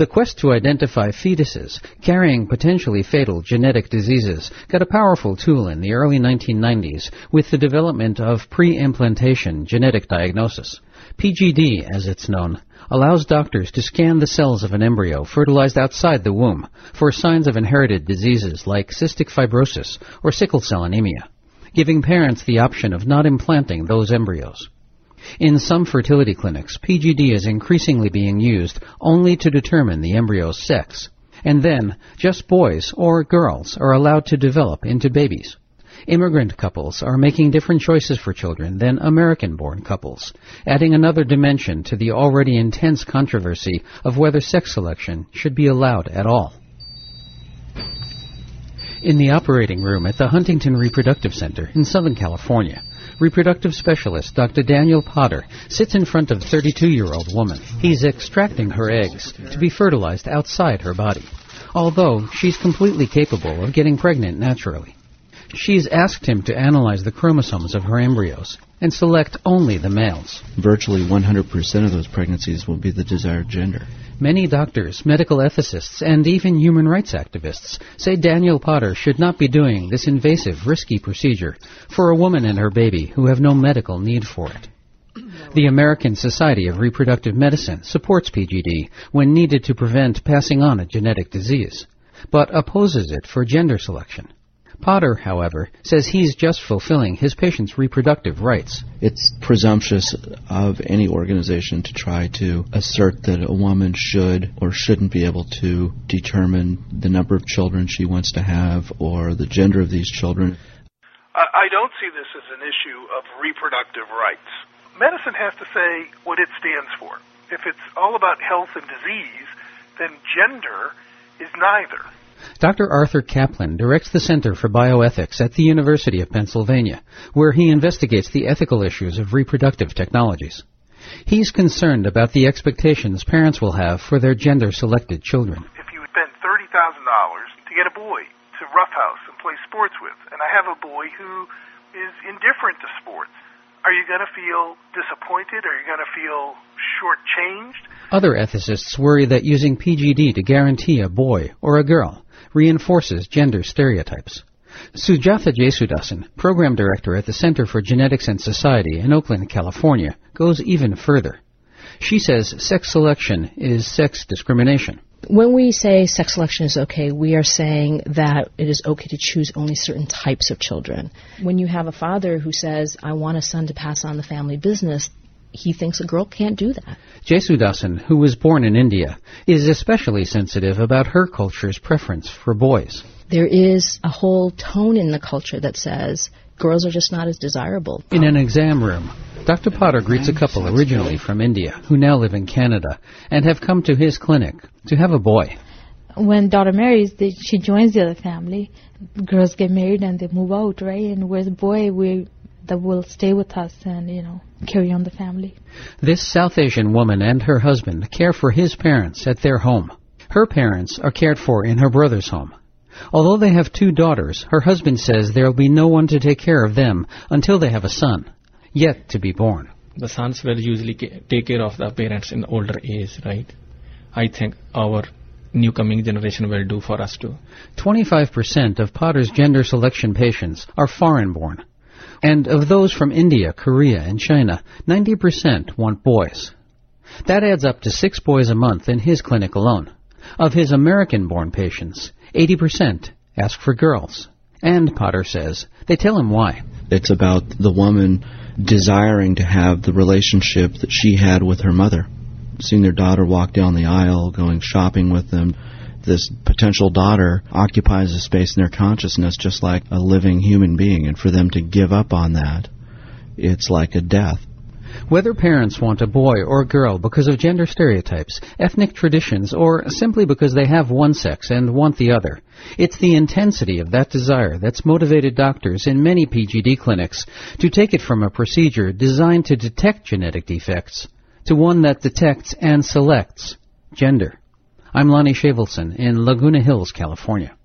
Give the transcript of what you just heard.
The quest to identify fetuses carrying potentially fatal genetic diseases got a powerful tool in the early 1990s with the development of pre-implantation genetic diagnosis. PGD, as it's known, allows doctors to scan the cells of an embryo fertilized outside the womb for signs of inherited diseases like cystic fibrosis or sickle cell anemia, giving parents the option of not implanting those embryos. In some fertility clinics, PGD is increasingly being used only to determine the embryo's sex, and then just boys or girls are allowed to develop into babies. Immigrant couples are making different choices for children than American-born couples, adding another dimension to the already intense controversy of whether sex selection should be allowed at all. In the operating room at the Huntington Reproductive Center in Southern California, reproductive specialist Dr. Daniel Potter sits in front of a 32-year-old woman. He's extracting her eggs to be fertilized outside her body, although she's completely capable of getting pregnant naturally. She's asked him to analyze the chromosomes of her embryos and select only the males. Virtually 100% of those pregnancies will be the desired gender. Many doctors, medical ethicists, and even human rights activists say Daniel Potter should not be doing this invasive, risky procedure for a woman and her baby who have no medical need for it. The American Society of Reproductive Medicine supports PGD when needed to prevent passing on a genetic disease, but opposes it for gender selection. Potter, however, says he's just fulfilling his patients' reproductive rights. It's presumptuous of any organization to try to assert that a woman should or shouldn't be able to determine the number of children she wants to have or the gender of these children. I don't see this as an issue of reproductive rights. Medicine has to say what it stands for. If it's all about health and disease, then gender is neither. Dr. Arthur Caplan directs the Center for Bioethics at the University of Pennsylvania, where he investigates the ethical issues of reproductive technologies. He's concerned about the expectations parents will have for their gender-selected children. If you spend $30,000 to get a boy to roughhouse and play sports with, and I have a boy who is indifferent to sports, are you going to feel disappointed? Are you going to feel shortchanged? Other ethicists worry that using PGD to guarantee a boy or a girl reinforces gender stereotypes. Sujatha Jesudason, program director at the Center for Genetics and Society in Oakland, California, goes even further. She says sex selection is sex discrimination. When we say sex selection is okay, we are saying that it is okay to choose only certain types of children. When you have a father who says, I want a son to pass on the family business, he thinks a girl can't do that. Jesudason, who was born in India, is especially sensitive about her culture's preference for boys. There is a whole tone in the culture that says girls are just not as desirable. In an exam room, Dr. Potter greets a couple originally from India who now live in Canada and have come to his clinic to have a boy. When daughter marries, they, she joins the other family. Girls get married and they move out, right? And with the boy, we that will stay with us and you know carry on the family. This South Asian woman and her husband care for his parents at their home. Her parents are cared for in her brother's home. Although they have two daughters, her husband says there will be no one to take care of them until they have a son, yet to be born. The sons will usually take care of the parents in older age, right? I think our new coming generation will do for us too. 25% of Potter's gender selection patients are foreign born. And of those from India, Korea, and China, 90% want boys. That adds up to six boys a month in his clinic alone. Of his American-born patients, 80% ask for girls. And, Potter says, they tell him why. It's about the woman desiring to have the relationship that she had with her mother. Seeing their daughter walk down the aisle, going shopping with them, this potential daughter occupies a space in their consciousness just like a living human being, and for them to give up on that, it's like a death. Whether parents want a boy or a girl because of gender stereotypes, ethnic traditions, or simply because they have one sex and want the other, it's the intensity of that desire that's motivated doctors in many PGD clinics to take it from a procedure designed to detect genetic defects to one that detects and selects gender. I'm Lonny Shavelson in Laguna Hills, California.